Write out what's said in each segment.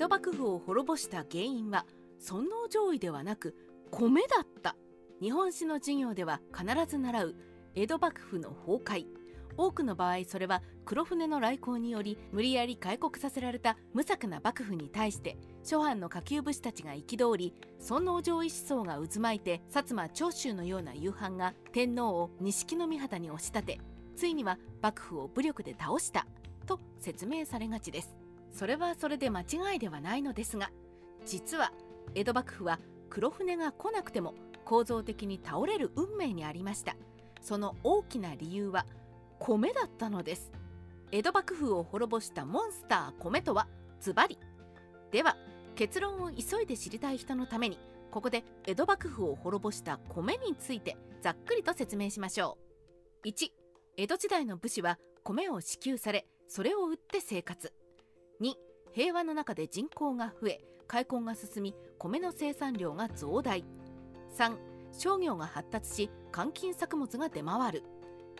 戸幕府を滅ぼした原因は尊王攘夷ではなく米だった。日本史の授業では必ず習う江戸幕府の崩壊。多くの場合それは黒船の来航により無理やり開国させられた無策な幕府に対して諸藩の下級武士たちが憤り尊王攘夷思想が渦巻いて薩摩長州のような夕飯が天皇を錦の御旗に押し立てついには幕府を武力で倒したと説明されがちです。それはそれで間違いではないのですが実は江戸幕府は黒船が来なくても構造的に倒れる運命にありました。その大きな理由は米だったのです。江戸幕府を滅ぼしたモンスター米とはズバリ。では結論を急いで知りたい人のためにここで江戸幕府を滅ぼした米についてざっくりと説明しましょう。1江戸時代の武士は米を支給されそれを売って生活。2平和の中で人口が増え開墾が進み米の生産量が増大。3商業が発達し換金作物が出回る。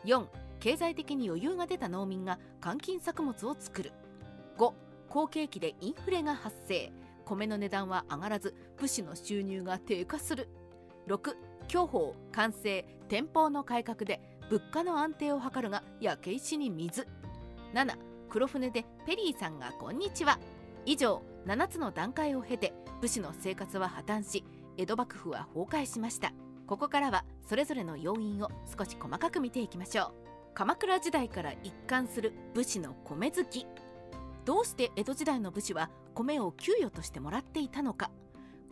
4経済的に余裕が出た農民が換金作物を作る。5好景気でインフレが発生。米の値段は上がらず武士の収入が低下する。6享保完成天保の改革で物価の安定を図るが焼け石に水。7黒船でペリーさんがこんにちは。以上7つの段階を経て武士の生活は破綻し江戸幕府は崩壊しました。ここからはそれぞれの要因を少し細かく見ていきましょう。鎌倉時代から一貫する武士の米好き。どうして江戸時代の武士は米を給与としてもらっていたのか。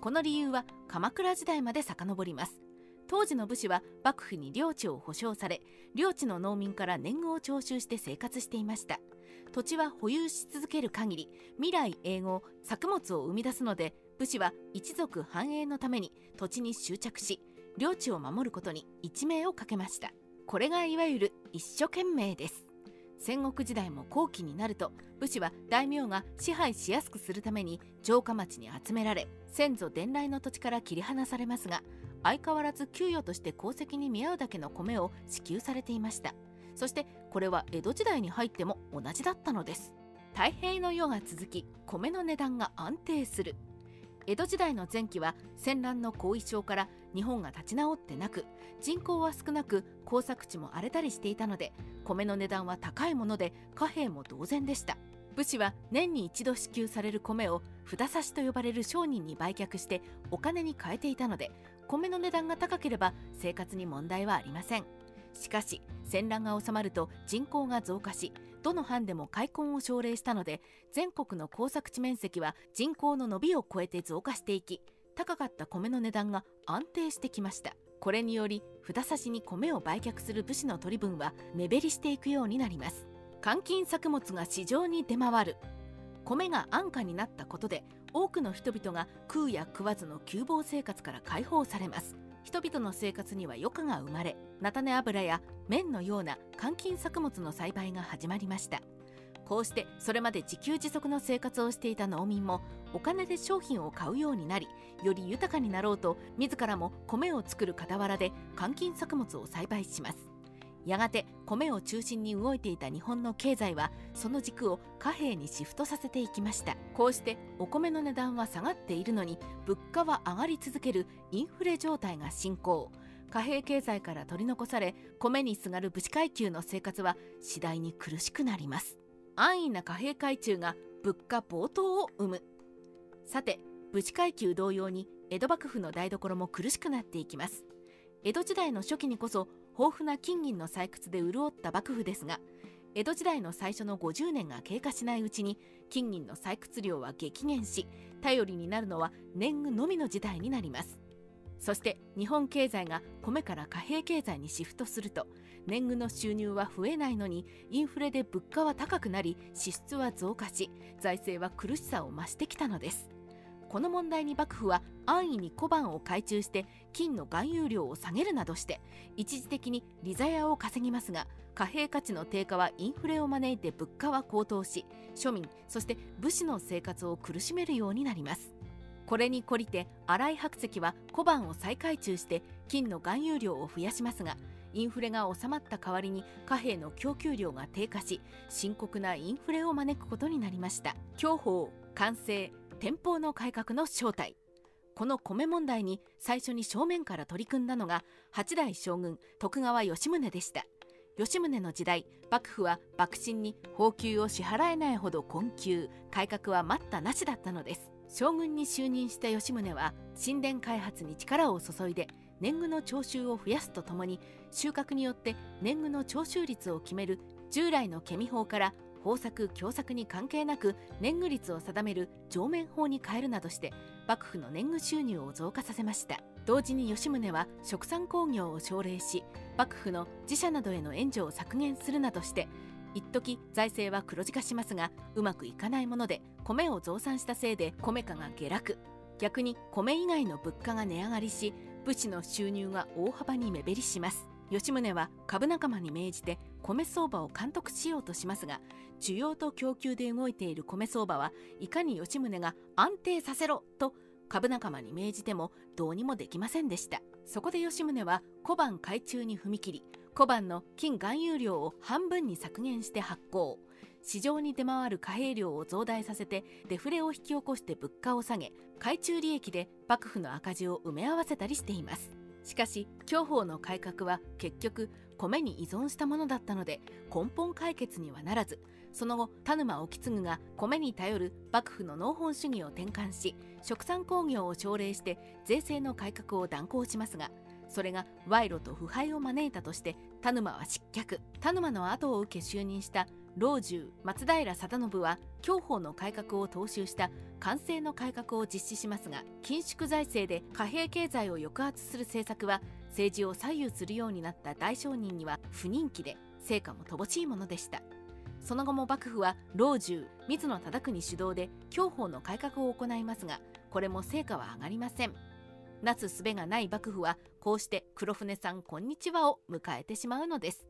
この理由は鎌倉時代まで遡ります。当時の武士は幕府に領地を保証され領地の農民から年貢を徴収して生活していました。土地は保有し続ける限り未来永劫作物を生み出すので武士は一族繁栄のために土地に執着し領地を守ることに一命をかけました。これがいわゆる一生懸命です。戦国時代も後期になると武士は大名が支配しやすくするために城下町に集められ先祖伝来の土地から切り離されますが相変わらず給与として功績に見合うだけの米を支給されていました。そしてこれは江戸時代に入っても同じだったのです。太平の世が続き米の値段が安定する。江戸時代の前期は戦乱の後遺症から日本が立ち直ってなく人口は少なく耕作地も荒れたりしていたので米の値段は高いもので貨幣も同然でした。武士は年に一度支給される米を札差しと呼ばれる商人に売却してお金に換えていたので米の値段が高ければ生活に問題はありません。しかし戦乱が収まると人口が増加しどの藩でも開墾を奨励したので全国の耕作地面積は人口の伸びを超えて増加していき高かった米の値段が安定してきました。これにより札差しに米を売却する武士の取り分は目減りしていくようになります。換金作物が市場に出回る。米が安価になったことで多くの人々が食うや食わずの窮乏生活から解放されます。人々の生活には余暇が生まれ菜種油や麺のような換金作物の栽培が始まりました。こうしてそれまで自給自足の生活をしていた農民もお金で商品を買うようになりより豊かになろうと自らも米を作る傍らで換金作物を栽培します。やがて米を中心に動いていた日本の経済はその軸を貨幣にシフトさせていきました。こうしてお米の値段は下がっているのに物価は上がり続けるインフレ状態が進行。貨幣経済から取り残され米にすがる武士階級の生活は次第に苦しくなります。安易な貨幣階級が物価暴騰を生む。さて武士階級同様に江戸幕府の台所も苦しくなっていきます。江戸時代の初期にこそ豊富な金銀の採掘で潤った幕府ですが江戸時代の最初の50年が経過しないうちに金銀の採掘量は激減し頼りになるのは年貢のみの時代になります。そして日本経済が米から貨幣経済にシフトすると年貢の収入は増えないのにインフレで物価は高くなり支出は増加し財政は苦しさを増してきたのです。この問題に幕府は安易に小判を改鋳して金の含有量を下げるなどして一時的に利ザヤを稼ぎますが貨幣価値の低下はインフレを招いて物価は高騰し庶民そして武士の生活を苦しめるようになります。これに懲りて新井白石は小判を再改鋳して金の含有量を増やしますがインフレが収まった代わりに貨幣の供給量が低下し深刻なインフレを招くことになりました。享保完成天保の改革の正体。この米問題に最初に正面から取り組んだのが八代将軍徳川吉宗でした。吉宗の時代幕府は幕臣に俸給を支払えないほど困窮改革は待ったなしだったのです。将軍に就任した吉宗は神殿開発に力を注いで年貢の徴収を増やすとともに収穫によって年貢の徴収率を決める従来のケミ法から豊作凶作に関係なく年貢率を定める上面法に変えるなどして幕府の年貢収入を増加させました。同時に吉宗は殖産工業を奨励し幕府の自社などへの援助を削減するなどして一時財政は黒字化しますがうまくいかないもので米を増産したせいで米価が下落。逆に米以外の物価が値上がりし武士の収入が大幅に目減りします。吉宗は株仲間に命じて米相場を監督しようとしますが需要と供給で動いている米相場はいかに吉宗が安定させろと株仲間に命じてもどうにもできませんでした。そこで吉宗は小判改鋳に踏み切り小判の金含有量を半分に削減して発行。市場に出回る貨幣量を増大させてデフレを引き起こして物価を下げ海中利益で幕府の赤字を埋め合わせたりしています。しかし享保の改革は結局米に依存したものだったので根本解決にはならずその後田沼意次が米に頼る幕府の農本主義を転換し殖産工業を奨励して税制の改革を断行しますがそれが賄賂と腐敗を招いたとして田沼は失脚。田沼の後を受け就任した老中松平定信は享保の改革を踏襲した官制の改革を実施しますが緊縮財政で貨幣経済を抑圧する政策は政治を左右するようになった大商人には不人気で成果も乏しいものでした。その後も幕府は老中水野忠国主導で享保の改革を行いますがこれも成果は上がりません。なすすべがない幕府はこうして黒船さんこんにちはを迎えてしまうのです。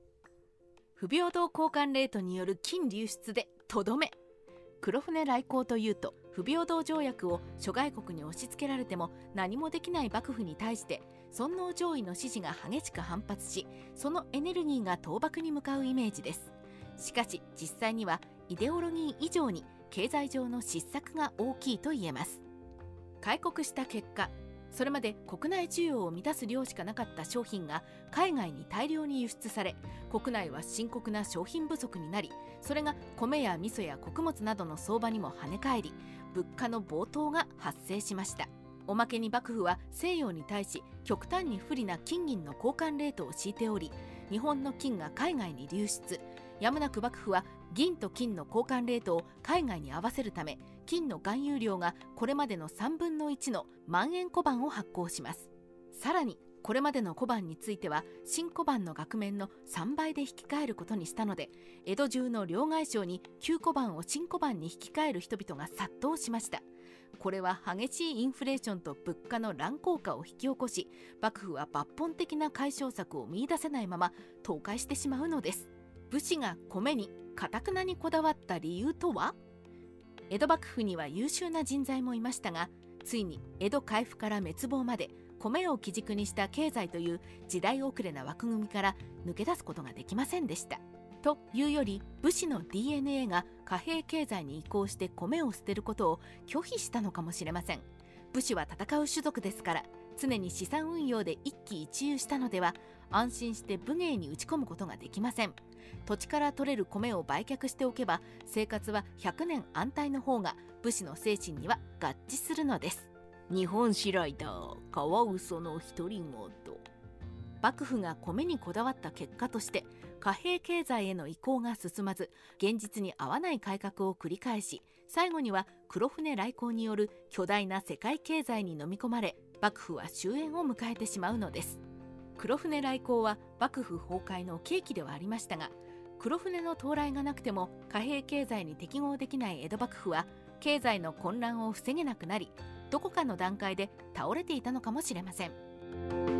不平等交換レートによる金流出でとどめ。黒船来航というと不平等条約を諸外国に押し付けられても何もできない幕府に対して尊皇攘夷の支持が激しく反発しそのエネルギーが倒幕に向かうイメージです。しかし実際にはイデオロギー以上に経済上の失策が大きいと言えます。開国した結果それまで国内需要を満たす量しかなかった商品が海外に大量に輸出され国内は深刻な商品不足になりそれが米や味噌や穀物などの相場にも跳ね返り物価の暴騰が発生しました。おまけに幕府は西洋に対し極端に不利な金銀の交換レートを敷いており日本の金が海外に流出。やむなく幕府は銀と金の交換レートを海外に合わせるため金の含有量がこれまでの3分の1の万円小判を発行します。さらにこれまでの小判については新小判の額面の3倍で引き換えることにしたので江戸中の両替商に旧小判を新小判に引き換える人々が殺到しました。これは激しいインフレーションと物価の乱高下を引き起こし幕府は抜本的な解消策を見いだせないまま倒壊してしまうのです。武士が米にかたくなにこだわった理由とは？江戸幕府には優秀な人材もいましたがついに江戸開府から滅亡まで米を基軸にした経済という時代遅れな枠組みから抜け出すことができませんでした。というより武士の DNA が貨幣経済に移行して米を捨てることを拒否したのかもしれません。武士は戦う種族ですから常に資産運用で一喜一憂したのでは安心して武芸に打ち込むことができません。土地から取れる米を売却しておけば生活は100年安泰の方が武士の精神には合致するのです。日本史ライダーカワウソの独り言。幕府が米にこだわった結果として貨幣経済への移行が進まず現実に合わない改革を繰り返し最後には黒船来航による巨大な世界経済に飲み込まれ幕府は終焉を迎えてしまうのです黒船来航は幕府崩壊の契機ではありましたが黒船の到来がなくても貨幣経済に適合できない江戸幕府は経済の混乱を防げなくなりどこかの段階で倒れていたのかもしれません。